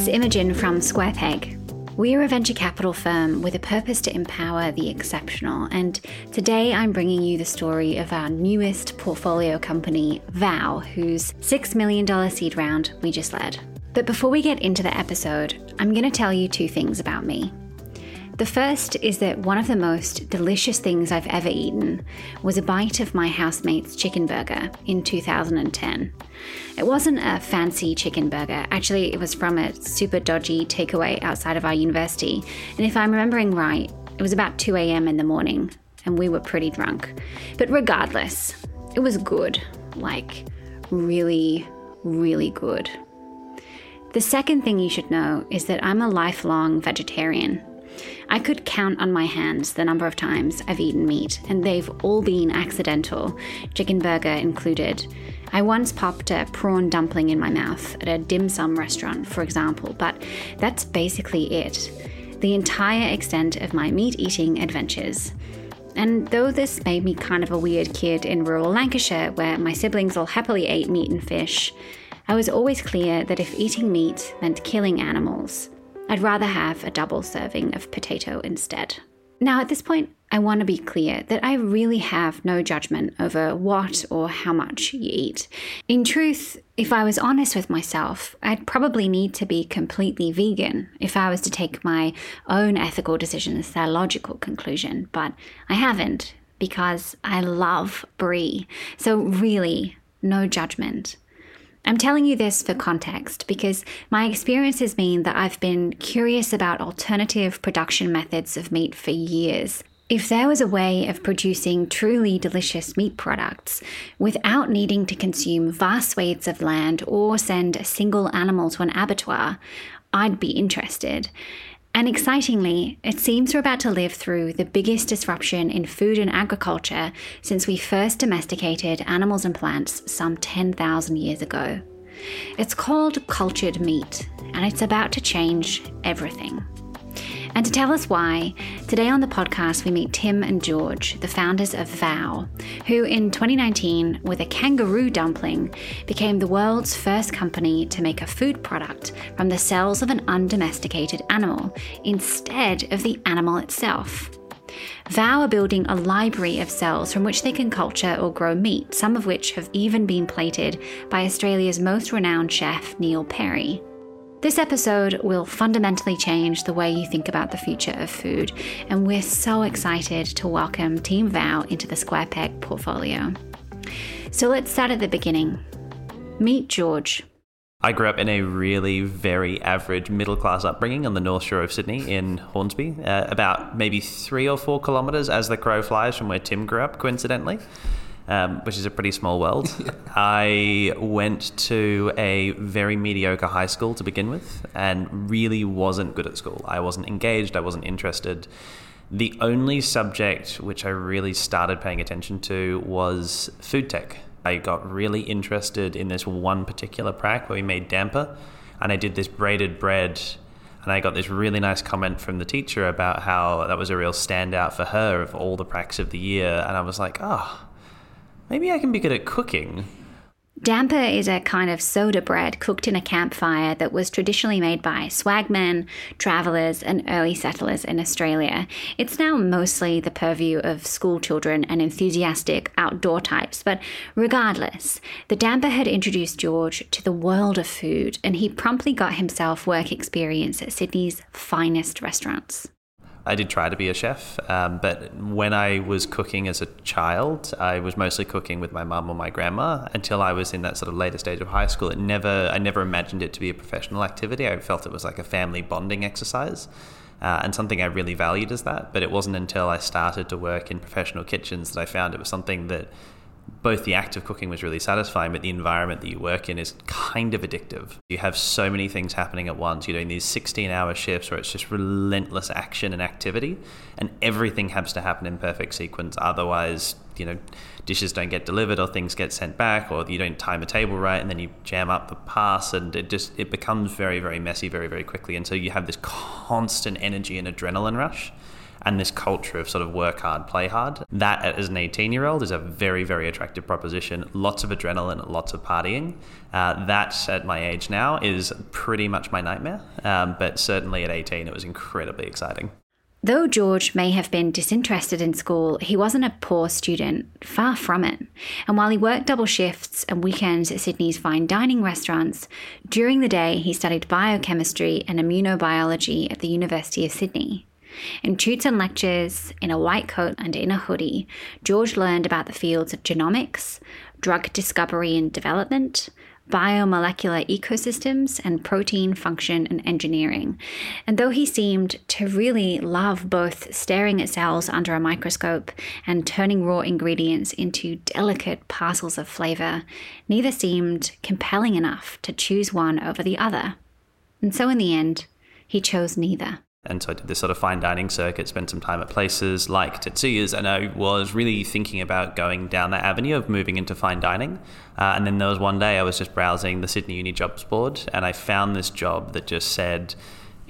It's Imogen from Square Peg. We're a venture capital firm with a purpose to empower the exceptional, and today I'm bringing you the story of our newest portfolio company, Vow, whose $6 million seed round we just led. But before we get into the episode, I'm going to tell you two things about me. The first is that one of the most delicious things I've ever eaten was a bite of my housemate's chicken burger in 2010. It wasn't a fancy chicken burger, actually, it was from a super dodgy takeaway outside of our university. And if I'm remembering right, it was about 2 a.m. in the morning, and we were pretty drunk. But regardless, it was good. Like, really, really good. The second thing you should know is that I'm a lifelong vegetarian. I could count on my hands the number of times I've eaten meat, and they've all been accidental, chicken burger included. I once popped a prawn dumpling in my mouth at a dim sum restaurant, for example, but that's basically it. The entire extent of my meat eating adventures. And though this made me kind of a weird kid in rural Lancashire, where my siblings all happily ate meat and fish, I was always clear that if eating meat meant killing animals, I'd rather have a double serving of potato instead. Now, at this point, I want to be clear that I really have no judgment over what or how much you eat. In truth, if I was honest with myself, I'd probably need to be completely vegan if I was to take my own ethical decisions to their logical conclusion, but I haven't because I love brie. So, really, no judgment. I'm telling you this for context because my experiences mean that I've been curious about alternative production methods of meat for years. If there was a way of producing truly delicious meat products without needing to consume vast swathes of land or send a single animal to an abattoir, I'd be interested. And excitingly, it seems we're about to live through the biggest disruption in food and agriculture since we first domesticated animals and plants some 10,000 years ago. It's called cultured meat, and it's about to change everything. And to tell us why, today on the podcast we meet Tim and George, the founders of Vow, who in 2019, with a kangaroo dumpling, became the world's first company to make a food product from the cells of an undomesticated animal instead of the animal itself. Vow are building a library of cells from which they can culture or grow meat, some of which have even been plated by Australia's most renowned chef, Neil Perry. This episode will fundamentally change the way you think about the future of food, and we're so excited to welcome Team Vow into the Square Peg portfolio. So let's start at the beginning. Meet George. I grew up in a really very average middle class upbringing on the North Shore of Sydney in Hornsby, uh, about maybe three or four kilometres as the crow flies from where Tim grew up, coincidentally um, which is a pretty small world. I went to a very mediocre high school to begin with and really wasn't good at school. I wasn't engaged, I wasn't interested. The only subject which I really started paying attention to was food tech. I got really interested in this one particular prac where we made damper, and I did this braided bread. And I got this really nice comment from the teacher about how that was a real standout for her of all the pracs of the year. And I was like, oh, maybe I can be good at cooking. Damper is a kind of soda bread cooked in a campfire that was traditionally made by swagmen, travellers, and early settlers in Australia. It's now mostly the purview of school children and enthusiastic outdoor types, but regardless, the damper had introduced George to the world of food, and he promptly got himself work experience at Sydney's finest restaurants. I did try to be a chef, um, but when I was cooking as a child, I was mostly cooking with my mum or my grandma until I was in that sort of later stage of high school. It never, I never imagined it to be a professional activity. I felt it was like a family bonding exercise. Uh, and something I really valued as that. But it wasn't until I started to work in professional kitchens that I found it was something that both the act of cooking was really satisfying, but the environment that you work in is kind of addictive. You have so many things happening at once. You're doing these 16 hour shifts where it's just relentless action and activity, and everything has to happen in perfect sequence. Otherwise, you know, dishes don't get delivered or things get sent back or you don't time a table right and then you jam up the pass and it just it becomes very very messy very very quickly and so you have this constant energy and adrenaline rush and this culture of sort of work hard, play hard. That, as an 18 year old, is a very, very attractive proposition. Lots of adrenaline, lots of partying. Uh, that, at my age now, is pretty much my nightmare. Um, but certainly at 18, it was incredibly exciting. Though George may have been disinterested in school, he wasn't a poor student, far from it. And while he worked double shifts and weekends at Sydney's fine dining restaurants, during the day he studied biochemistry and immunobiology at the University of Sydney. In and lectures, in a white coat and in a hoodie, George learned about the fields of genomics, drug discovery and development, biomolecular ecosystems, and protein function and engineering. And though he seemed to really love both staring at cells under a microscope and turning raw ingredients into delicate parcels of flavor, neither seemed compelling enough to choose one over the other. And so in the end, he chose neither. And so I did this sort of fine dining circuit, spent some time at places like Tetsuya's, and I was really thinking about going down that avenue of moving into fine dining. Uh, and then there was one day I was just browsing the Sydney Uni jobs board, and I found this job that just said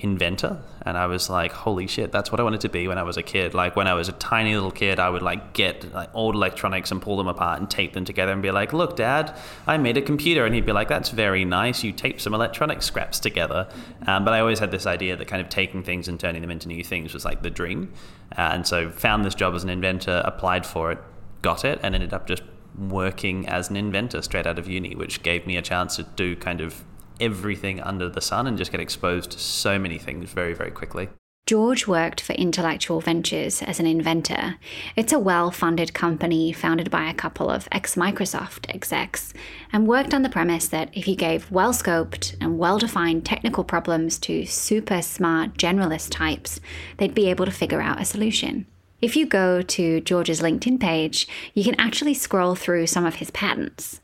inventor and i was like holy shit that's what i wanted to be when i was a kid. Like when i was a tiny little kid i would like get like, old electronics and pull them apart and tape them together and be like look dad i made a computer. And he'd be like that's very nice. You taped some electronic scraps together. Um, but i always had this idea that kind of taking things and turning them into new things was like the dream. Uh, and so found this job as an inventor applied for it got it and ended up just working as an inventor straight out of uni which gave me a chance to do kind of everything under the sun and just get exposed to so many things very, very quickly. George worked for Intellectual Ventures as an inventor. It's a well funded company founded by a couple of ex Microsoft execs and worked on the premise that if you gave well scoped and well defined technical problems to super smart generalist types, they'd be able to figure out a solution. If you go to George's LinkedIn page, you can actually scroll through some of his patents.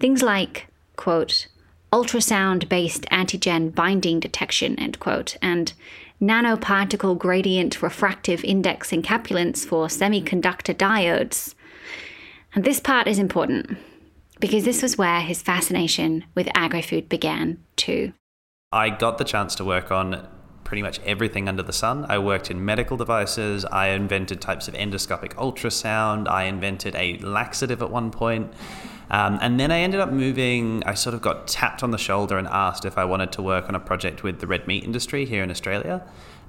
Things like, quote, ultrasound based antigen binding detection, end quote, and nanoparticle gradient refractive index encapsulants for semiconductor diodes. And this part is important because this was where his fascination with agri food began too. I got the chance to work on pretty much everything under the sun. I worked in medical devices, I invented types of endoscopic ultrasound, I invented a laxative at one point. Um, and then I ended up moving, I sort of got tapped on the shoulder and asked if I wanted to work on a project with the red meat industry here in Australia.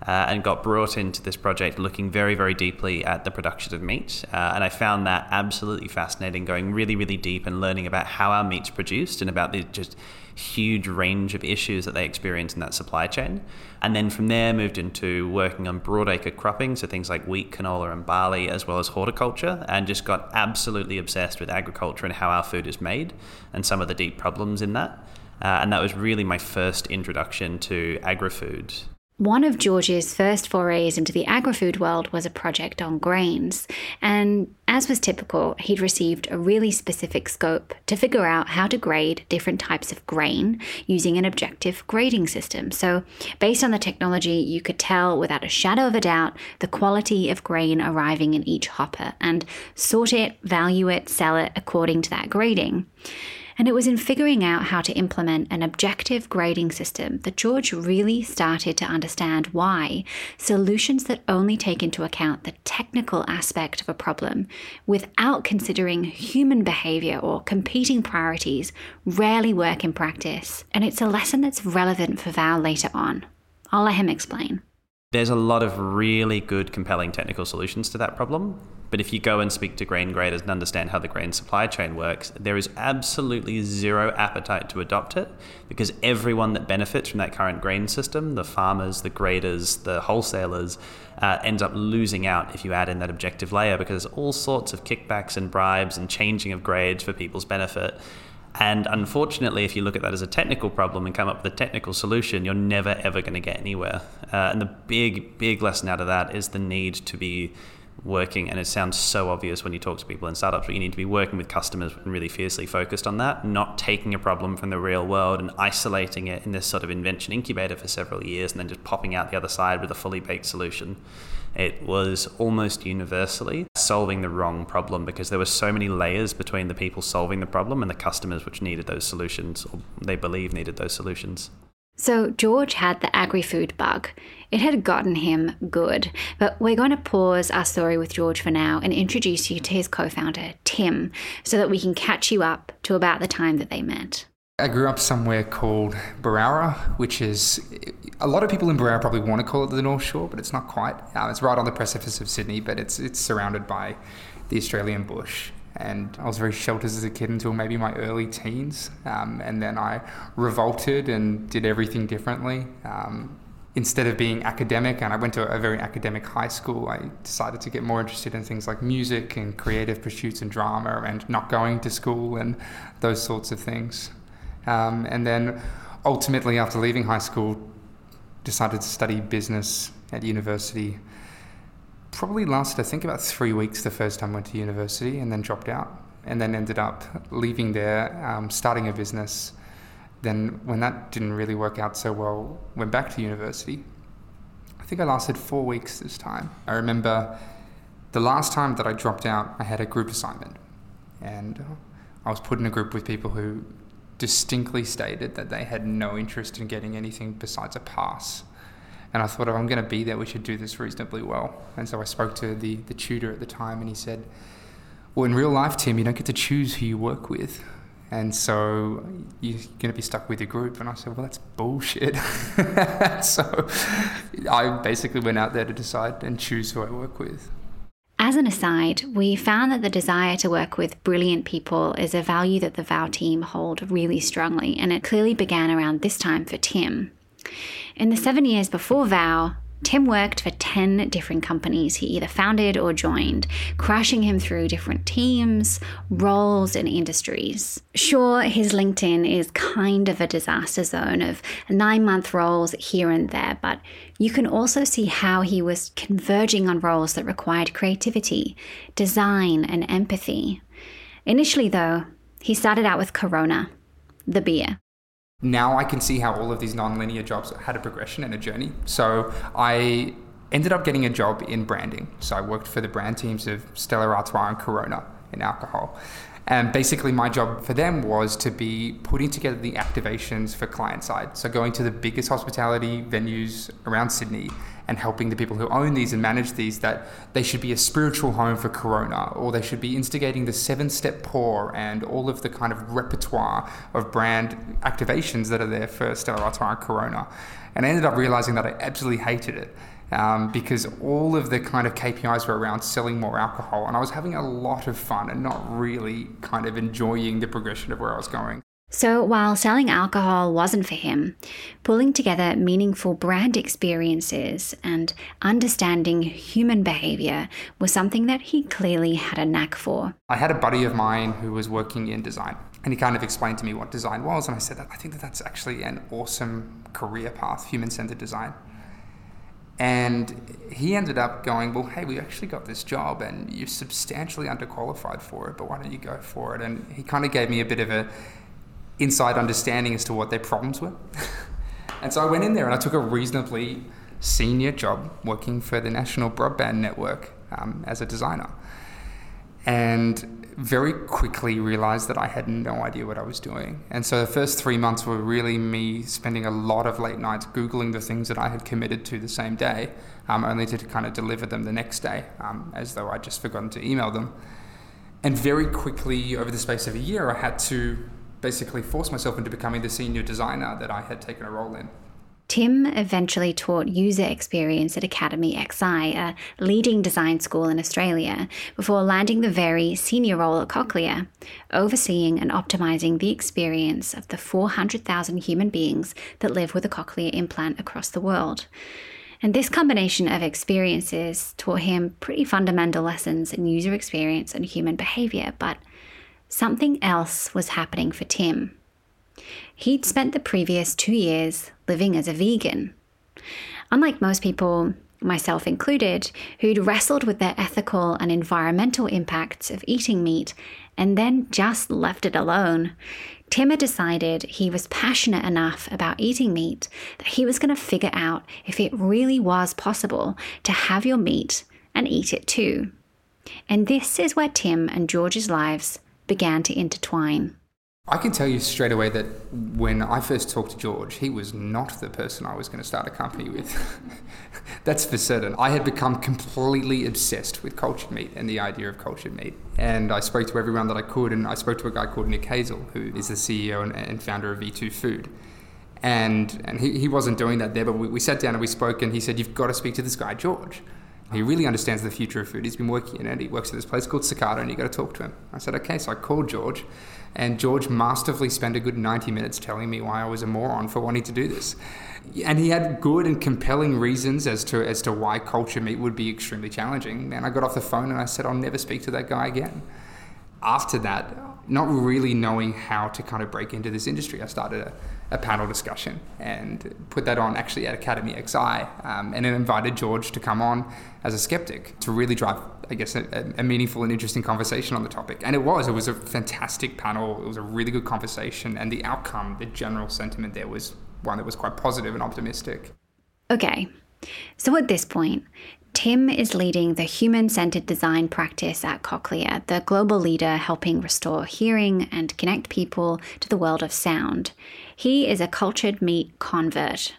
Uh, and got brought into this project looking very, very deeply at the production of meat. Uh, and I found that absolutely fascinating, going really, really deep and learning about how our meat's produced and about the just huge range of issues that they experience in that supply chain. And then from there, moved into working on broadacre cropping, so things like wheat, canola, and barley, as well as horticulture, and just got absolutely obsessed with agriculture and how our food is made and some of the deep problems in that. Uh, and that was really my first introduction to agri food. One of George's first forays into the agri food world was a project on grains, and as was typical, he'd received a really specific scope to figure out how to grade different types of grain using an objective grading system. So, based on the technology, you could tell without a shadow of a doubt the quality of grain arriving in each hopper and sort it, value it, sell it according to that grading. And it was in figuring out how to implement an objective grading system that George really started to understand why solutions that only take into account the technical aspect of a problem without considering human behavior or competing priorities rarely work in practice. And it's a lesson that's relevant for Vow later on. I'll let him explain. There's a lot of really good, compelling technical solutions to that problem. But if you go and speak to grain graders and understand how the grain supply chain works, there is absolutely zero appetite to adopt it because everyone that benefits from that current grain system, the farmers, the graders, the wholesalers, uh, ends up losing out if you add in that objective layer because there's all sorts of kickbacks and bribes and changing of grades for people's benefit. And unfortunately, if you look at that as a technical problem and come up with a technical solution, you're never ever going to get anywhere. Uh, and the big, big lesson out of that is the need to be working, and it sounds so obvious when you talk to people in startups, but you need to be working with customers and really fiercely focused on that, not taking a problem from the real world and isolating it in this sort of invention incubator for several years and then just popping out the other side with a fully baked solution. It was almost universally solving the wrong problem because there were so many layers between the people solving the problem and the customers which needed those solutions or they believe needed those solutions. So, George had the agri food bug. It had gotten him good. But we're going to pause our story with George for now and introduce you to his co founder, Tim, so that we can catch you up to about the time that they met. I grew up somewhere called Berowra, which is a lot of people in Berowra probably want to call it the North Shore, but it's not quite. Um, it's right on the precipice of Sydney, but it's it's surrounded by the Australian bush. And I was very sheltered as a kid until maybe my early teens, um, and then I revolted and did everything differently. Um, instead of being academic, and I went to a very academic high school, I decided to get more interested in things like music and creative pursuits and drama, and not going to school and those sorts of things. Um, and then ultimately, after leaving high school, decided to study business at university. Probably lasted, I think, about three weeks the first time I went to university, and then dropped out. And then ended up leaving there, um, starting a business. Then, when that didn't really work out so well, went back to university. I think I lasted four weeks this time. I remember the last time that I dropped out, I had a group assignment. And I was put in a group with people who distinctly stated that they had no interest in getting anything besides a pass. And I thought, if I'm going to be there, we should do this reasonably well. And so I spoke to the, the tutor at the time, and he said, Well, in real life, Tim, you don't get to choose who you work with. And so you're going to be stuck with your group. And I said, Well, that's bullshit. so I basically went out there to decide and choose who I work with. As an aside, we found that the desire to work with brilliant people is a value that the VOW team hold really strongly, and it clearly began around this time for Tim. In the seven years before VOW, Tim worked for 10 different companies he either founded or joined, crashing him through different teams, roles, and industries. Sure, his LinkedIn is kind of a disaster zone of nine month roles here and there, but you can also see how he was converging on roles that required creativity, design, and empathy. Initially, though, he started out with Corona, the beer now I can see how all of these non-linear jobs had a progression and a journey. So I ended up getting a job in branding. So I worked for the brand teams of Stella Artois and Corona in alcohol. And basically, my job for them was to be putting together the activations for client side. So, going to the biggest hospitality venues around Sydney and helping the people who own these and manage these that they should be a spiritual home for Corona, or they should be instigating the seven step pour and all of the kind of repertoire of brand activations that are there for Stella Artois and Corona. And I ended up realizing that I absolutely hated it um, because all of the kind of KPIs were around selling more alcohol, and I was having a lot of fun and not really kind of enjoying the progression of where I was going. So, while selling alcohol wasn't for him, pulling together meaningful brand experiences and understanding human behavior was something that he clearly had a knack for. I had a buddy of mine who was working in design, and he kind of explained to me what design was, and I said, I think that that's actually an awesome career path, human centered design. And he ended up going, Well, hey, we actually got this job and you're substantially underqualified for it, but why don't you go for it? And he kind of gave me a bit of a inside understanding as to what their problems were. and so I went in there and I took a reasonably senior job working for the National Broadband Network um, as a designer. And very quickly realized that I had no idea what I was doing. And so the first three months were really me spending a lot of late nights Googling the things that I had committed to the same day, um, only to kind of deliver them the next day, um, as though I'd just forgotten to email them. And very quickly, over the space of a year, I had to basically force myself into becoming the senior designer that I had taken a role in. Tim eventually taught user experience at Academy XI, a leading design school in Australia, before landing the very senior role at Cochlear, overseeing and optimizing the experience of the 400,000 human beings that live with a cochlear implant across the world. And this combination of experiences taught him pretty fundamental lessons in user experience and human behavior, but something else was happening for Tim. He'd spent the previous two years living as a vegan. Unlike most people, myself included, who'd wrestled with the ethical and environmental impacts of eating meat and then just left it alone, Tim had decided he was passionate enough about eating meat that he was going to figure out if it really was possible to have your meat and eat it too. And this is where Tim and George's lives began to intertwine. I can tell you straight away that when I first talked to George, he was not the person I was going to start a company with. That's for certain. I had become completely obsessed with cultured meat and the idea of cultured meat. And I spoke to everyone that I could, and I spoke to a guy called Nick Hazell, who is the CEO and, founder of V2 Food. And, and he, he wasn't doing that there, but we, we sat down and we spoke, and he said, You've got to speak to this guy, George. He really understands the future of food. He's been working in it. He works at this place called Cicada, and you got to talk to him. I said, okay. So I called George, and George masterfully spent a good 90 minutes telling me why I was a moron for wanting to do this. And he had good and compelling reasons as to as to why culture meat would be extremely challenging. And I got off the phone and I said, I'll never speak to that guy again. After that, not really knowing how to kind of break into this industry, I started a a panel discussion and put that on actually at Academy XI um, and then invited George to come on as a skeptic to really drive, I guess, a, a, meaningful and interesting conversation on the topic. And it was, it was a fantastic panel. It was a really good conversation. And the outcome, the general sentiment there was one that was quite positive and optimistic. Okay. So at this point, Tim is leading the human centered design practice at Cochlear, the global leader helping restore hearing and connect people to the world of sound. He is a cultured meat convert.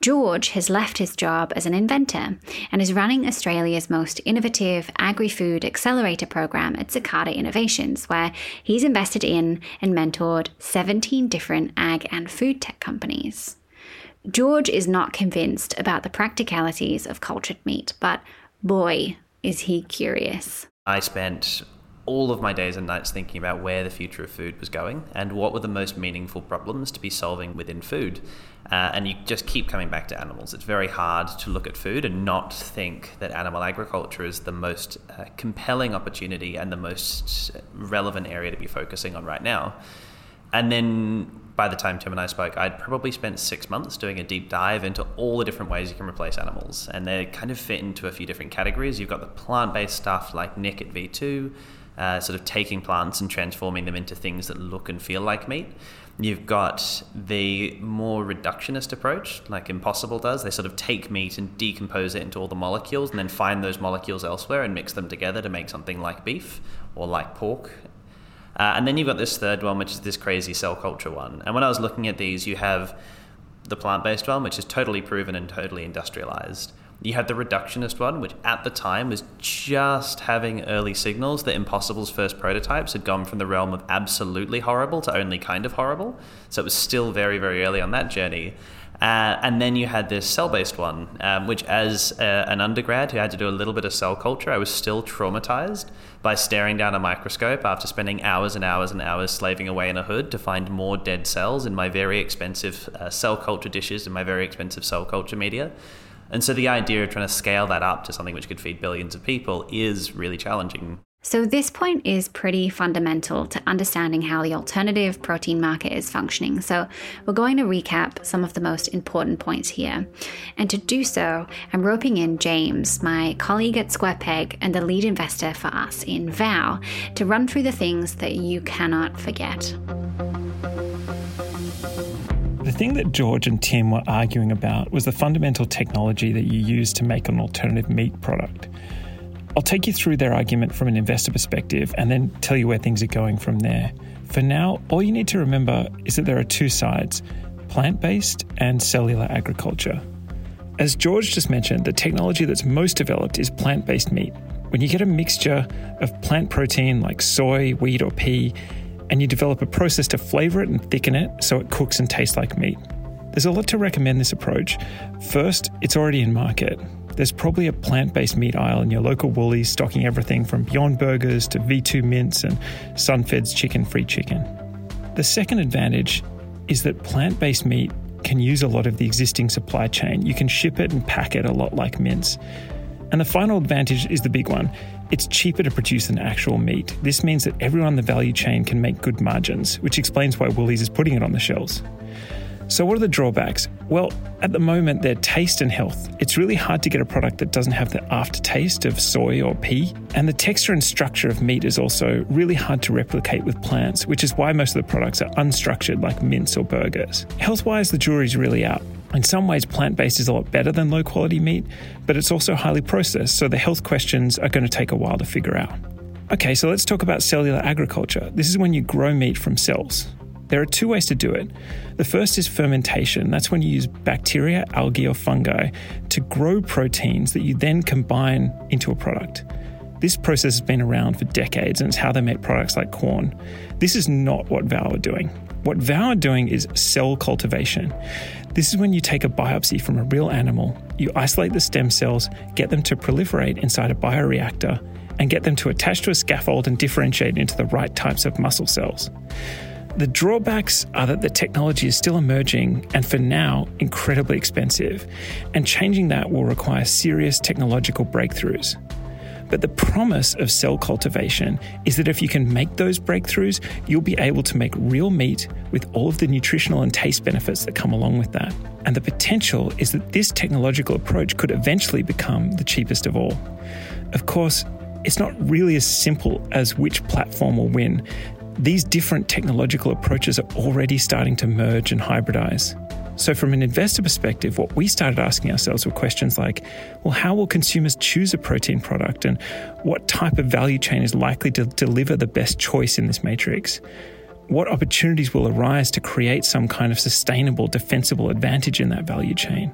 George has left his job as an inventor and is running Australia's most innovative agri food accelerator program at Cicada Innovations, where he's invested in and mentored 17 different ag and food tech companies. George is not convinced about the practicalities of cultured meat, but boy, is he curious. I spent all of my days and nights thinking about where the future of food was going and what were the most meaningful problems to be solving within food. Uh, and you just keep coming back to animals. It's very hard to look at food and not think that animal agriculture is the most uh, compelling opportunity and the most relevant area to be focusing on right now. And then by the time Tim and I spoke, I'd probably spent six months doing a deep dive into all the different ways you can replace animals. And they kind of fit into a few different categories. You've got the plant based stuff like Nick at V2, uh, sort of taking plants and transforming them into things that look and feel like meat. You've got the more reductionist approach, like Impossible does. They sort of take meat and decompose it into all the molecules and then find those molecules elsewhere and mix them together to make something like beef or like pork uh, and then you've got this third one, which is this crazy cell culture one. And when I was looking at these, you have the plant based one, which is totally proven and totally industrialized. You have the reductionist one, which at the time was just having early signals that Impossible's first prototypes had gone from the realm of absolutely horrible to only kind of horrible. So it was still very, very early on that journey. Uh, and then you had this cell based one, um, which, as uh, an undergrad who had to do a little bit of cell culture, I was still traumatized by staring down a microscope after spending hours and hours and hours slaving away in a hood to find more dead cells in my very expensive uh, cell culture dishes and my very expensive cell culture media. And so the idea of trying to scale that up to something which could feed billions of people is really challenging. So, this point is pretty fundamental to understanding how the alternative protein market is functioning. So, we're going to recap some of the most important points here. And to do so, I'm roping in James, my colleague at Square Peg and the lead investor for us in VOW, to run through the things that you cannot forget. The thing that George and Tim were arguing about was the fundamental technology that you use to make an alternative meat product. I'll take you through their argument from an investor perspective and then tell you where things are going from there. For now, all you need to remember is that there are two sides plant based and cellular agriculture. As George just mentioned, the technology that's most developed is plant based meat. When you get a mixture of plant protein like soy, wheat, or pea, and you develop a process to flavor it and thicken it so it cooks and tastes like meat. There's a lot to recommend this approach. First, it's already in market. There's probably a plant based meat aisle in your local Woolies stocking everything from Beyond Burgers to V2 Mince and Sunfed's chicken free chicken. The second advantage is that plant based meat can use a lot of the existing supply chain. You can ship it and pack it a lot like mince. And the final advantage is the big one it's cheaper to produce than actual meat. This means that everyone in the value chain can make good margins, which explains why Woolies is putting it on the shelves. So, what are the drawbacks? Well, at the moment, they're taste and health. It's really hard to get a product that doesn't have the aftertaste of soy or pea. And the texture and structure of meat is also really hard to replicate with plants, which is why most of the products are unstructured like mince or burgers. Health wise, the jury's really out. In some ways, plant based is a lot better than low quality meat, but it's also highly processed, so the health questions are going to take a while to figure out. Okay, so let's talk about cellular agriculture. This is when you grow meat from cells. There are two ways to do it. The first is fermentation. That's when you use bacteria, algae, or fungi to grow proteins that you then combine into a product. This process has been around for decades and it's how they make products like Quorn. This is not what Vow are doing. What Vow are doing is cell cultivation. This is when you take a biopsy from a real animal, you isolate the stem cells, get them to proliferate inside a bioreactor, and get them to attach to a scaffold and differentiate into the right types of muscle cells. The drawbacks are that the technology is still emerging and for now incredibly expensive, and changing that will require serious technological breakthroughs. But the promise of cell cultivation is that if you can make those breakthroughs, you'll be able to make real meat with all of the nutritional and taste benefits that come along with that. And the potential is that this technological approach could eventually become the cheapest of all. Of course, it's not really as simple as which platform will win. These different technological approaches are already starting to merge and hybridize. So, from an investor perspective, what we started asking ourselves were questions like well, how will consumers choose a protein product and what type of value chain is likely to deliver the best choice in this matrix? What opportunities will arise to create some kind of sustainable, defensible advantage in that value chain?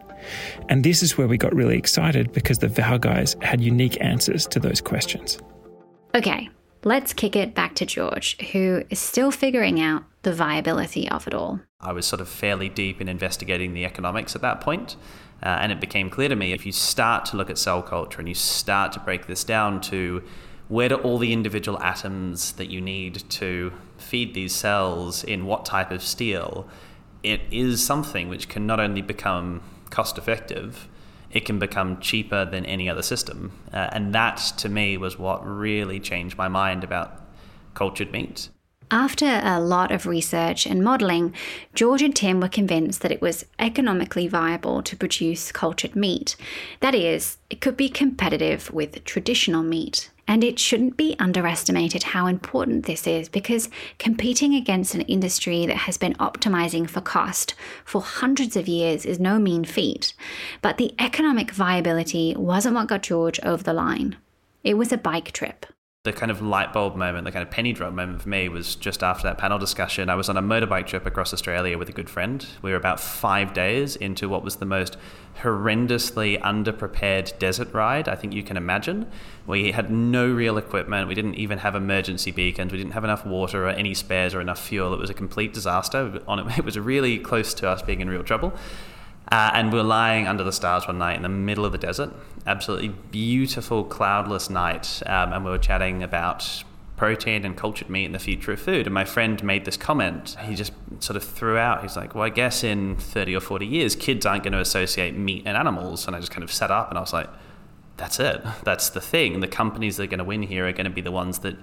And this is where we got really excited because the Vow guys had unique answers to those questions. Okay, let's kick it back to George, who is still figuring out the viability of it all. I was sort of fairly deep in investigating the economics at that point, uh, and it became clear to me if you start to look at cell culture and you start to break this down to where do all the individual atoms that you need to feed these cells in what type of steel, it is something which can not only become cost effective, it can become cheaper than any other system. Uh, and that, to me, was what really changed my mind about cultured meat. After a lot of research and modelling, George and Tim were convinced that it was economically viable to produce cultured meat. That is, it could be competitive with traditional meat. And it shouldn't be underestimated how important this is because competing against an industry that has been optimizing for cost for hundreds of years is no mean feat. But the economic viability wasn't what got George over the line, it was a bike trip the kind of light bulb moment, the kind of penny drop moment for me was just after that panel discussion. I was on a motorbike trip across Australia with a good friend. We were about five days into what was the most horrendously underprepared desert ride I think you can imagine. We had no real equipment. We didn't even have emergency beacons. We didn't have enough water or any spares or enough fuel. It was a complete disaster. it, it was really close to us being in real trouble. Uh, and we are lying under the stars one night in the middle of the desert, absolutely beautiful, cloudless night. Um, and we were chatting about protein and cultured meat and the future of food. And my friend made this comment. He just sort of threw out, he's like, Well, I guess in 30 or 40 years, kids aren't going to associate meat and animals. And I just kind of sat up and I was like, That's it. That's the thing. The companies that are going to win here are going to be the ones that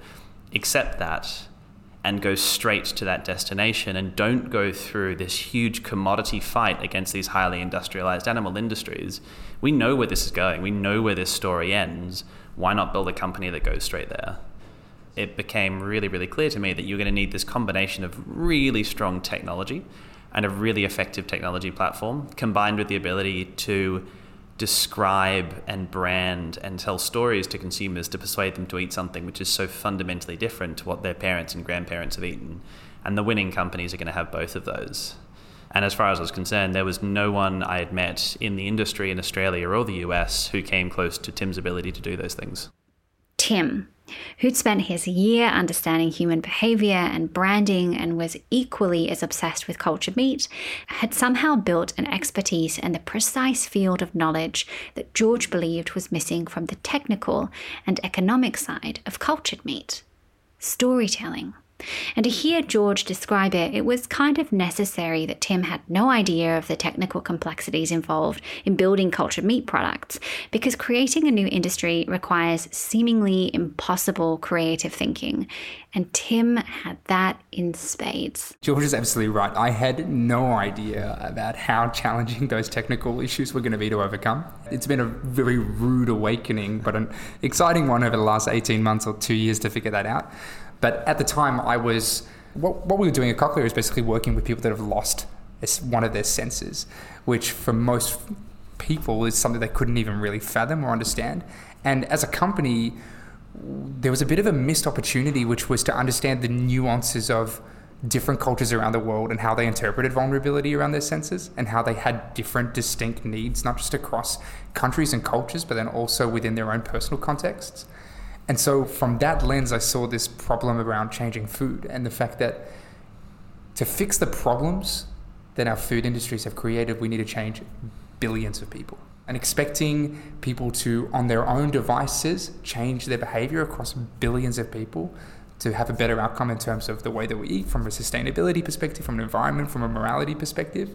accept that and go straight to that destination and don't go through this huge commodity fight against these highly industrialized animal industries. We know where this is going, we know where this story ends. Why not build a company that goes straight there? It became really, really clear to me that you're going to need this combination of really strong technology and a really effective technology platform combined with the ability to describe and brand and tell stories to consumers to persuade them to eat something which is so fundamentally different to what their parents and grandparents have eaten. And the winning companies are going to have both of those. And as far as I was concerned, there was no one I had met in the industry in Australia or the US who came close to Tim's ability to do those things. Tim, who'd spent his year understanding human behavior and branding and was equally as obsessed with cultured meat, had somehow built an expertise in the precise field of knowledge that George believed was missing from the technical and economic side of cultured meat storytelling. And to hear George describe it, it was kind of necessary that Tim had no idea of the technical complexities involved in building cultured meat products, because creating a new industry requires seemingly impossible creative thinking. And Tim had that in spades. George is absolutely right. I had no idea about how challenging those technical issues were going to be to overcome. It's been a very rude awakening, but an exciting one over the last 18 months or two years to figure that out. But at the time, I was what, what we were doing at Cochlear is basically working with people that have lost one of their senses, which for most people is something they couldn't even really fathom or understand. And as a company, there was a bit of a missed opportunity, which was to understand the nuances of different cultures around the world and how they interpreted vulnerability around their senses and how they had different distinct needs, not just across countries and cultures, but then also within their own personal contexts. And so, from that lens, I saw this problem around changing food and the fact that to fix the problems that our food industries have created, we need to change billions of people. And expecting people to, on their own devices, change their behavior across billions of people to have a better outcome in terms of the way that we eat, from a sustainability perspective, from an environment, from a morality perspective,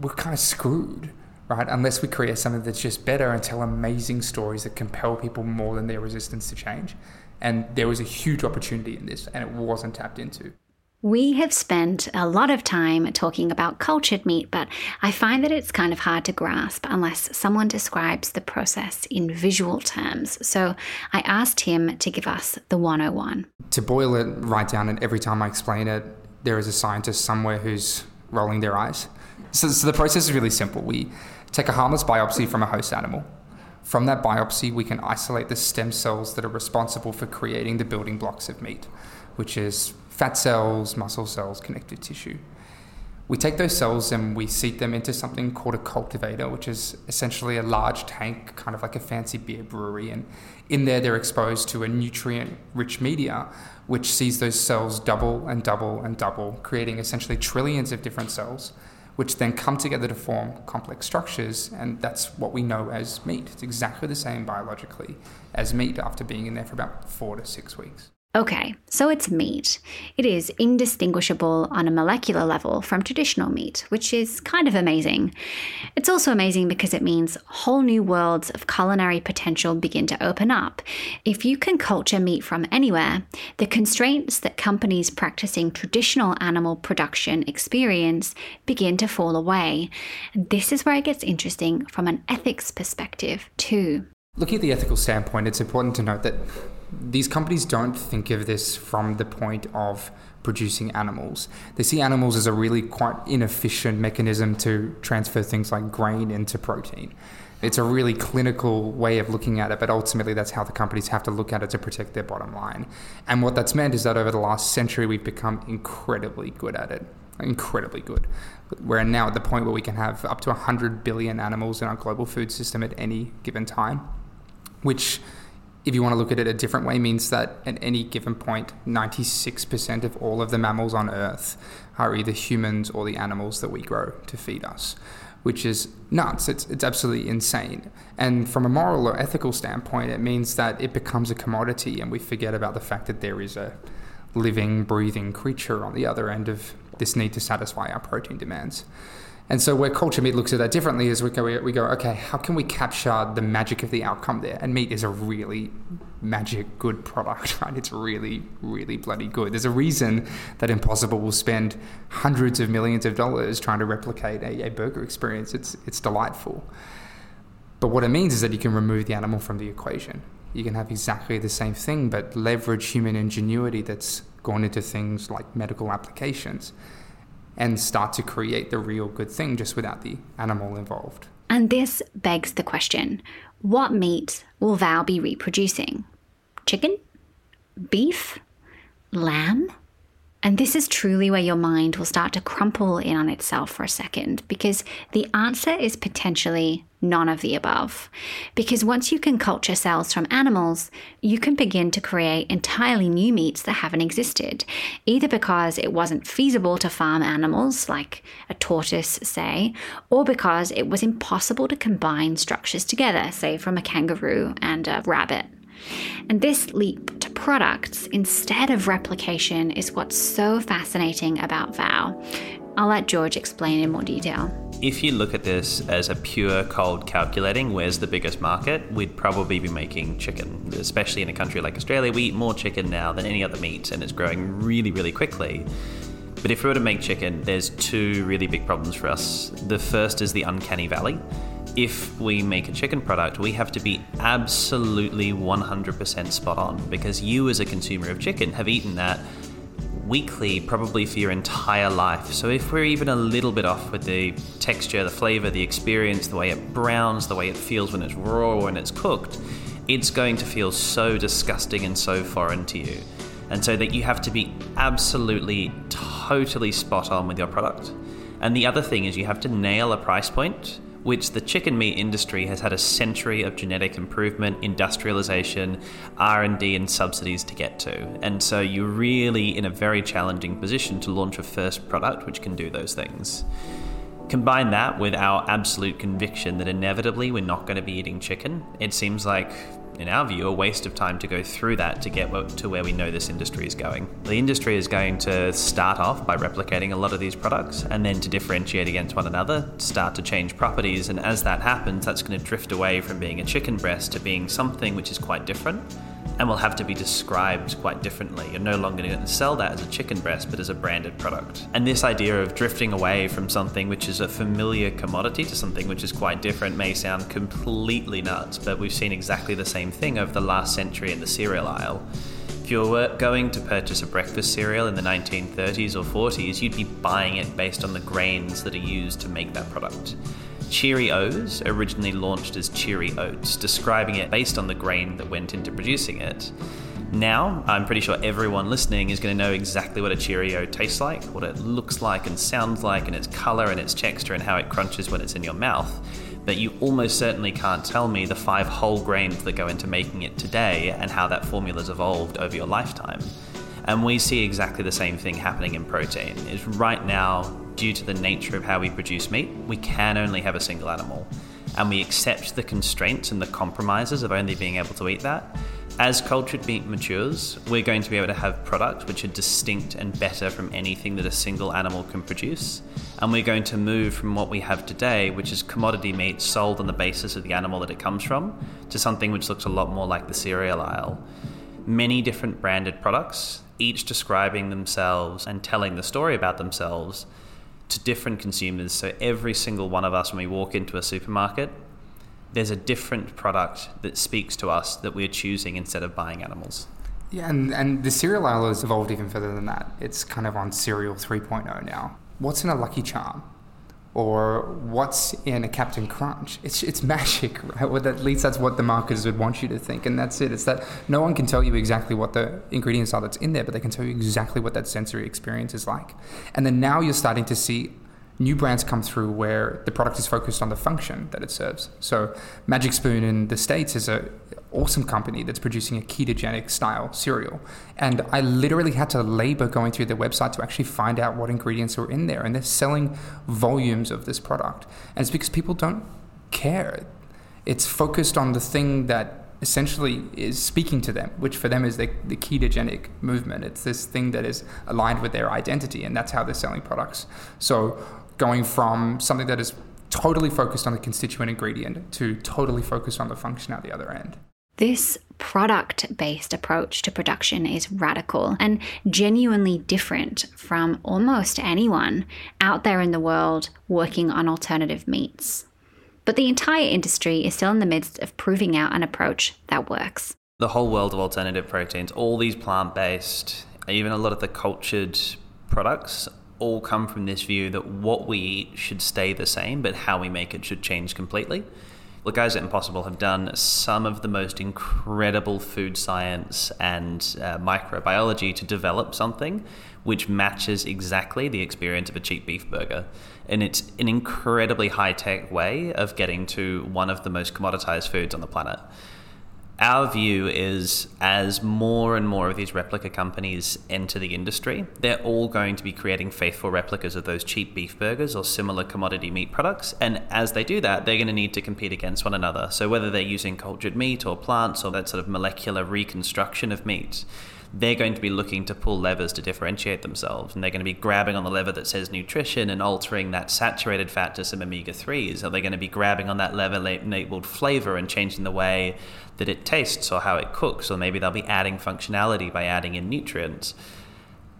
we're kind of screwed, right? Unless we create something that's just better and tell amazing stories that compel people more than their resistance to change. And there was a huge opportunity in this, and it wasn't tapped into. We have spent a lot of time talking about cultured meat, but I find that it's kind of hard to grasp unless someone describes the process in visual terms. So I asked him to give us the 101. To boil it right down, and every time I explain it, there is a scientist somewhere who's rolling their eyes. So, so the process is really simple. We take a harmless biopsy from a host animal. From that biopsy, we can isolate the stem cells that are responsible for creating the building blocks of meat, which is fat cells, muscle cells, connective tissue. We take those cells and we seed them into something called a cultivator, which is essentially a large tank, kind of like a fancy beer brewery. And in there, they're exposed to a nutrient rich media, which sees those cells double and double and double, creating essentially trillions of different cells, which then come together to form complex structures. And that's what we know as meat. It's exactly the same biologically as meat after being in there for about four to six weeks. Okay, so it's meat. It is indistinguishable on a molecular level from traditional meat, which is kind of amazing. It's also amazing because it means whole new worlds of culinary potential begin to open up. If you can culture meat from anywhere, the constraints that companies practicing traditional animal production experience begin to fall away. This is where it gets interesting from an ethics perspective, too. Looking at the ethical standpoint, it's important to note that these companies don't think of this from the point of producing animals. They see animals as a really quite inefficient mechanism to transfer things like grain into protein. It's a really clinical way of looking at it, but ultimately that's how the companies have to look at it to protect their bottom line. And what that's meant is that over the last century, we've become incredibly good at it. Incredibly good. We're now at the point where we can have up to 100 billion animals in our global food system at any given time, which if you want to look at it a different way, means that at any given point, 96% of all of the mammals on Earth are either humans or the animals that we grow to feed us, which is nuts. It's, it's absolutely insane. And from a moral or ethical standpoint, it means that it becomes a commodity and we forget about the fact that there is a living, breathing creature on the other end of this need to satisfy our protein demands. And so where culture meat looks at that differently is we go, we go, okay, how can we capture the magic of the outcome there? And meat is a really magic good product, right? It's really, really bloody good. There's a reason that Impossible will spend hundreds of millions of dollars trying to replicate a, a burger experience. It's, it's delightful. But what it means is that you can remove the animal from the equation. You can have exactly the same thing, but leverage human ingenuity that's gone into things like medical applications and start to create the real good thing just without the animal involved. And this begs the question what meat will Vow be reproducing? Chicken? Beef? Lamb? And this is truly where your mind will start to crumple in on itself for a second, because the answer is potentially none of the above. Because once you can culture cells from animals, you can begin to create entirely new meats that haven't existed, either because it wasn't feasible to farm animals, like a tortoise, say, or because it was impossible to combine structures together, say from a kangaroo and a rabbit. And this leap to products instead of replication is what's so fascinating about Vow. I'll let George explain in more detail. If you look at this as a pure cold calculating, where's the biggest market, we'd probably be making chicken. Especially in a country like Australia, we eat more chicken now than any other meat, and it's growing really, really quickly. But if we were to make chicken, there's two really big problems for us. The first is the uncanny valley if we make a chicken product, we have to be absolutely 100% spot on because you, as a consumer of chicken, have eaten that weekly, probably for your entire life. So if we're even a little bit off with the texture, the flavor, the experience, the way it browns, the way it feels when it's raw when it's cooked, it's going to feel so disgusting and so foreign to you. And so that you have to be absolutely totally spot on with your product. And the other thing is you have to nail a price point which the chicken meat industry has had a century of genetic improvement, industrialization, R&D and subsidies to get to. And so you're really in a very challenging position to launch a first product which can do those things. Combine that with our absolute conviction that inevitably we're not going to be eating chicken, it seems like in our view, a waste of time to go through that to get to where we know this industry is going. The industry is going to start off by replicating a lot of these products and then to differentiate against one another, start to change properties. And as that happens, that's going to drift away from being a chicken breast to being something which is quite different and will have to be described quite differently. You're no longer going to sell that as a chicken breast, but as a branded product. And this idea of drifting away from something which is a familiar commodity to something which is quite different may sound completely nuts, but we've seen exactly the same thing over the last century in the cereal aisle. If you were going to purchase a breakfast cereal in the 1930s or 40s, you'd be buying it based on the grains that are used to make that product. Cheerios originally launched as Cheery Oats, describing it based on the grain that went into producing it. Now, I'm pretty sure everyone listening is going to know exactly what a Cheerio tastes like, what it looks like and sounds like, and its color and its texture, and how it crunches when it's in your mouth. But you almost certainly can't tell me the five whole grains that go into making it today and how that formula's evolved over your lifetime. And we see exactly the same thing happening in protein. Is right now due to the nature of how we produce meat, we can only have a single animal. And we accept the constraints and the compromises of only being able to eat that. As cultured meat matures, we're going to be able to have products which are distinct and better from anything that a single animal can produce. And we're going to move from what we have today, which is commodity meat sold on the basis of the animal that it comes from, to something which looks a lot more like the cereal aisle. Many different branded products, each describing themselves and telling the story about themselves to different consumers. So every single one of us, when we walk into a supermarket, there's a different product that speaks to us that we're choosing instead of buying animals. Yeah, and, and the cereal aisle has evolved even further than that. It's kind of on cereal 3.0 now. What's in a Lucky Charm? Or what's in a Captain Crunch. It's it's magic, right? Well, at least that's what the marketers would want you to think, and that's it. It's that no one can tell you exactly what the ingredients are that's in there, but they can tell you exactly what that sensory experience is like. And then now you're starting to see new brands come through where the product is focused on the function that it serves. So Magic Spoon in the States is a awesome company that's producing a ketogenic style cereal. And I literally had to labor going through their website to actually find out what ingredients are in there. And they're selling volumes of this product. And it's because people don't care. It's focused on the thing that essentially is speaking to them, which for them is the, the ketogenic movement. It's this thing that is aligned with their identity, and that's how they're selling products. So going from something that is totally focused on the constituent ingredient to totally focused on the function at the other end. This product based approach to production is radical and genuinely different from almost anyone out there in the world working on alternative meats. But the entire industry is still in the midst of proving out an approach that works. The whole world of alternative proteins, all these plant based, even a lot of the cultured products all come from this view that what we eat should stay the same, but how we make it should change completely the guys at Impossible have done some of the most incredible food science and uh, microbiology to develop something which matches exactly the experience of a cheap beef burger. And it's an incredibly high tech way of getting to one of the most commoditized foods on the planet our view is as more and more of these replica companies enter the industry, they're all going to be creating faithful replicas of those cheap beef burgers or similar commodity meat products. And as they do that, they're going to need to compete against one another. So whether they're using cultured meat or plants or that sort of molecular reconstruction of meat, they're going to be looking to pull levers to differentiate themselves. And they're going to be grabbing on the lever that says nutrition and altering that saturated fat to some omega 3s. Are they going to be grabbing on that lever labeled flavor and changing the way that it tastes or how it cooks? Or maybe they'll be adding functionality by adding in nutrients.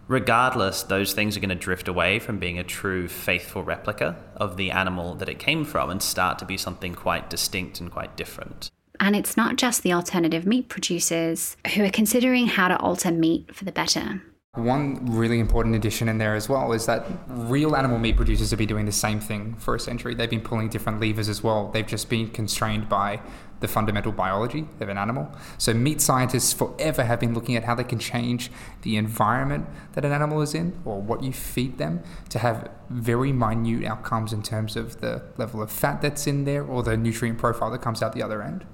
Regardless, those things are going to drift away from being a true faithful replica of the animal that it came from and start to be something quite distinct and quite different. And it's not just the alternative meat producers who are considering how to alter meat for the better. One really important addition in there as well is that real animal meat producers have been doing the same thing for a century. They've been pulling different levers as well. They've just been constrained by the fundamental biology of an animal. So, meat scientists forever have been looking at how they can change the environment that an animal is in or what you feed them to have very minute outcomes in terms of the level of fat that's in there or the nutrient profile that comes out the other end.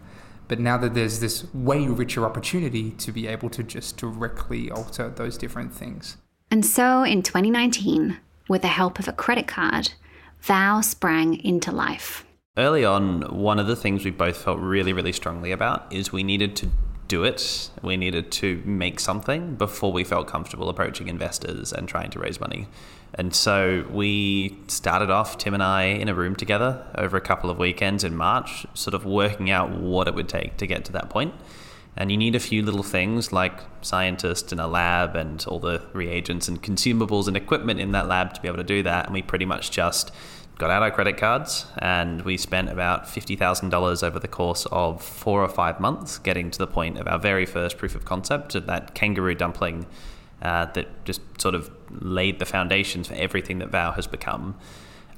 But now that there's this way richer opportunity to be able to just directly alter those different things. And so in 2019, with the help of a credit card, Vow sprang into life. Early on, one of the things we both felt really, really strongly about is we needed to do it. We needed to make something before we felt comfortable approaching investors and trying to raise money. And so we started off, Tim and I, in a room together over a couple of weekends in March, sort of working out what it would take to get to that point. And you need a few little things like scientists in a lab and all the reagents and consumables and equipment in that lab to be able to do that. And we pretty much just got out our credit cards and we spent about $50,000 over the course of four or five months getting to the point of our very first proof of concept of that kangaroo dumpling uh, that just sort of laid the foundations for everything that Vow has become.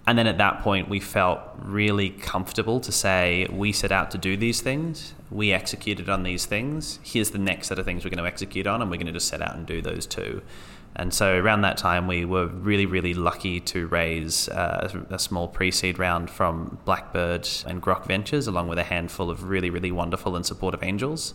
And then at that point, we felt really comfortable to say, we set out to do these things, we executed on these things, here's the next set of things we're going to execute on, and we're going to just set out and do those too. And so around that time, we were really, really lucky to raise uh, a small pre seed round from Blackbird and Grok Ventures, along with a handful of really, really wonderful and supportive angels.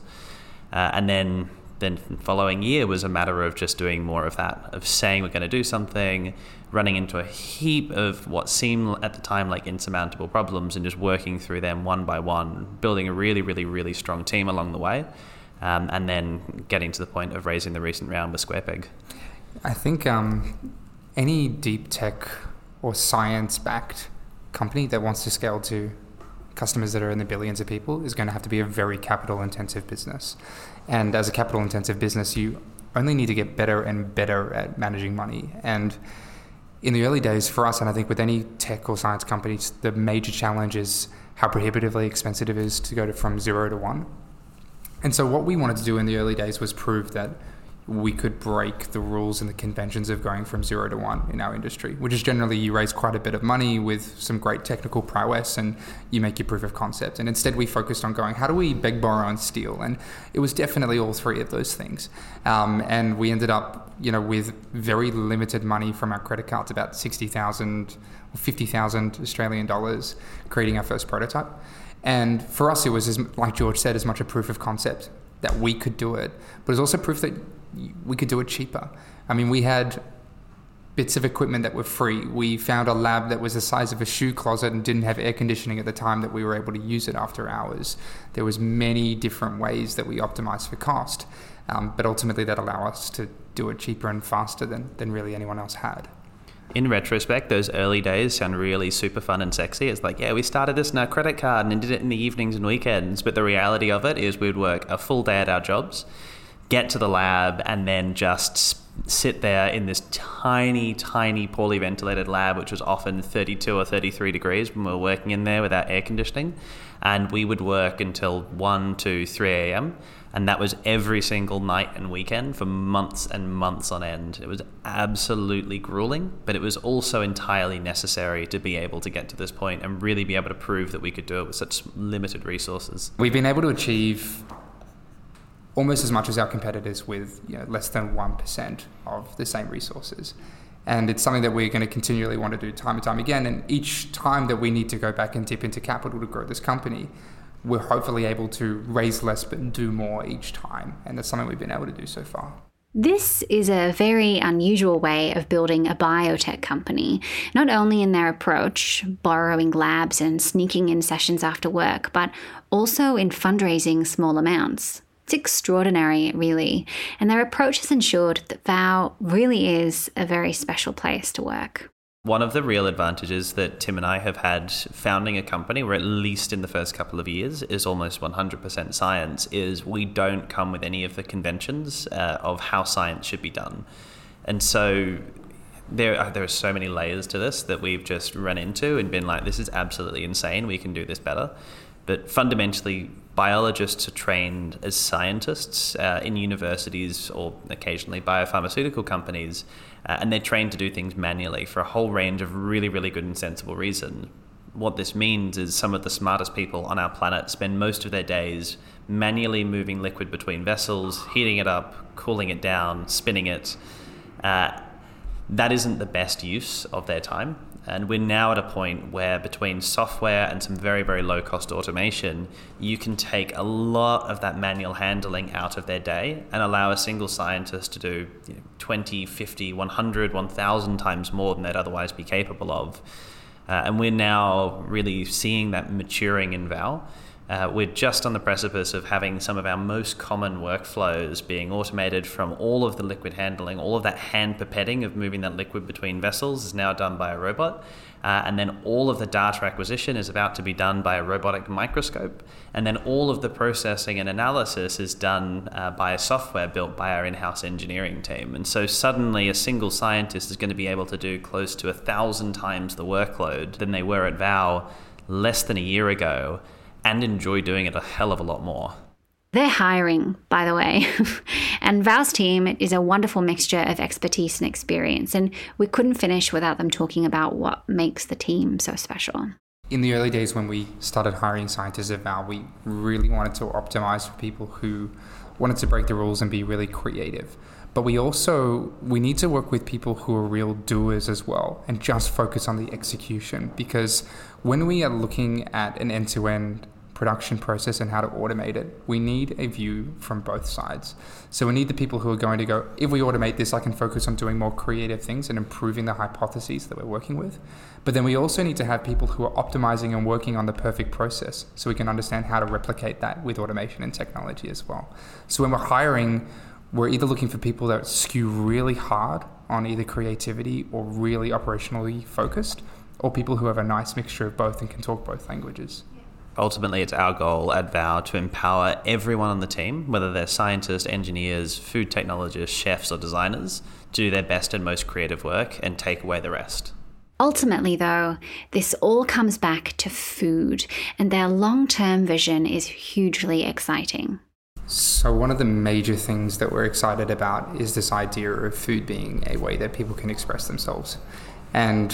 Uh, and then then following year was a matter of just doing more of that, of saying we're going to do something, running into a heap of what seemed at the time like insurmountable problems, and just working through them one by one, building a really, really, really strong team along the way, um, and then getting to the point of raising the recent round with SquarePeg. I think um, any deep tech or science backed company that wants to scale to customers that are in the billions of people is going to have to be a very capital intensive business. And as a capital intensive business, you only need to get better and better at managing money. And in the early days for us, and I think with any tech or science companies, the major challenge is how prohibitively expensive it is to go to, from zero to one. And so, what we wanted to do in the early days was prove that we could break the rules and the conventions of going from zero to one in our industry, which is generally you raise quite a bit of money with some great technical prowess and you make your proof of concept. And instead, we focused on going, how do we beg, borrow, and steal? And it was definitely all three of those things. Um, and we ended up, you know, with very limited money from our credit cards, about 60,000 or 50,000 Australian dollars, creating our first prototype. And for us, it was, as, like George said, as much a proof of concept that we could do it, but it's also proof that we could do it cheaper. I mean, we had bits of equipment that were free. We found a lab that was the size of a shoe closet and didn't have air conditioning at the time that we were able to use it after hours. There was many different ways that we optimized for cost, um, but ultimately that allowed us to do it cheaper and faster than, than really anyone else had. In retrospect, those early days sound really super fun and sexy. It's like, yeah, we started this in our credit card and did it in the evenings and weekends. But the reality of it is we'd work a full day at our jobs get to the lab and then just sit there in this tiny, tiny, poorly ventilated lab, which was often 32 or 33 degrees when we were working in there without air conditioning. And we would work until 1 to 3 a.m. And that was every single night and weekend for months and months on end. It was absolutely grueling, but it was also entirely necessary to be able to get to this point and really be able to prove that we could do it with such limited resources. We've been able to achieve almost as much as our competitors with you know, less than 1% of the same resources. And it's something that we're going to continually want to do time and time again. And each time that we need to go back and dip into capital to grow this company, we're hopefully able to raise less but do more each time. And that's something we've been able to do so far. This is a very unusual way of building a biotech company, not only in their approach, borrowing labs and sneaking in sessions after work, but also in fundraising small amounts. It's extraordinary, really. And their approach has ensured that Vow really is a very special place to work. One of the real advantages that Tim and I have had founding a company, or at least in the first couple of years, is almost 100% science, is we don't come with any of the conventions uh, of how science should be done. And so there are, there are so many layers to this that we've just run into and been like, this is absolutely insane. We can do this better. But fundamentally, biologists are trained as scientists uh, in universities or occasionally biopharmaceutical companies, uh, and they're trained to do things manually for a whole range of really, really good and sensible reasons. What this means is some of the smartest people on our planet spend most of their days manually moving liquid between vessels, heating it up, cooling it down, spinning it. Uh, that isn't the best use of their time. And we're now at a point where, between software and some very, very low cost automation, you can take a lot of that manual handling out of their day and allow a single scientist to do you know, 20, 50, 100, 1,000 times more than they'd otherwise be capable of. Uh, and we're now really seeing that maturing in Vow. Uh, we're just on the precipice of having some of our most common workflows being automated from all of the liquid handling, all of that hand pipetting of moving that liquid between vessels is now done by a robot. Uh, and then all of the data acquisition is about to be done by a robotic microscope. And then all of the processing and analysis is done uh, by a software built by our in house engineering team. And so suddenly a single scientist is going to be able to do close to a thousand times the workload than they were at Vow less than a year ago and enjoy doing it a hell of a lot more. They're hiring, by the way. and Vow's team is a wonderful mixture of expertise and experience. And we couldn't finish without them talking about what makes the team so special. In the early days when we started hiring scientists at Val, we really wanted to optimize for people who wanted to break the rules and be really creative. But we also we need to work with people who are real doers as well and just focus on the execution because when we are looking at an end-to-end production process and how to automate it, we need a view from both sides. So we need the people who are going to go, if we automate this, I can focus on doing more creative things and improving the hypotheses that we're working with. But then we also need to have people who are optimizing and working on the perfect process so we can understand how to replicate that with automation and technology as well. So when we're hiring, we're either looking for people that skew really hard on either creativity or really operationally focused, or people who have a nice mixture of both and can talk both languages ultimately it's our goal at Vow to empower everyone on the team, whether they're scientists, engineers, food technologists, chefs, or designers, to do their best and most creative work and take away the rest. Ultimately, though, this all comes back to food, and their long term vision is hugely exciting. So, one of the major things that we're excited about is this idea of food being a way that people can express themselves. And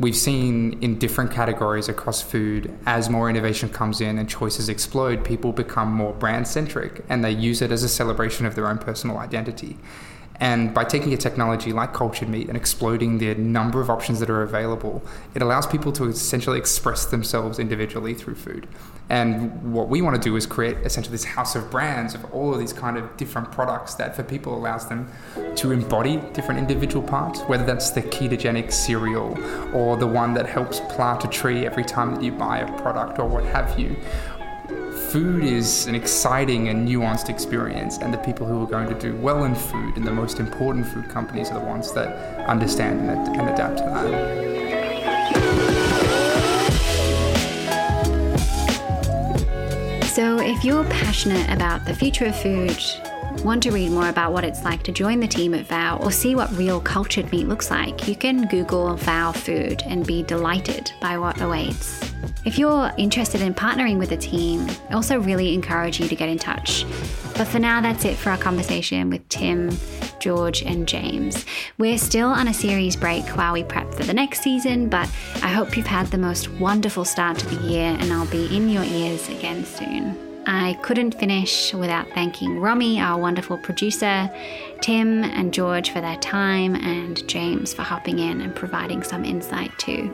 we've seen in different categories across food, as more innovation comes in and choices explode, people become more brand centric and they use it as a celebration of their own personal identity. And by taking a technology like cultured meat and exploding the number of options that are available, it allows people to essentially express themselves individually through food. And what we want to do is create essentially this house of brands of all of these kind of different products that for people allows them to embody different individual parts, whether that's the ketogenic cereal or the one that helps plant a tree every time that you buy a product or what have you food is an exciting and nuanced experience, and the people who are going to do well in food and the most important food companies are the ones that understand and, adapt to that. So, if you're passionate about the future of food, Want to read more about what it's like to join the team at Vow or see what real cultured meat looks like? You can Google Vow Food and be delighted by what awaits. If you're interested in partnering with the team, I also really encourage you to get in touch. But for now, that's it for our conversation with Tim, George, and James. We're still on a series break while we prep for the next season, but I hope you've had the most wonderful start to the year, and I'll be in your ears again soon. I couldn't finish without thanking Romy, our wonderful producer, Tim and George for their time, and James for hopping in and providing some insight too.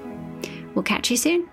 We'll catch you soon.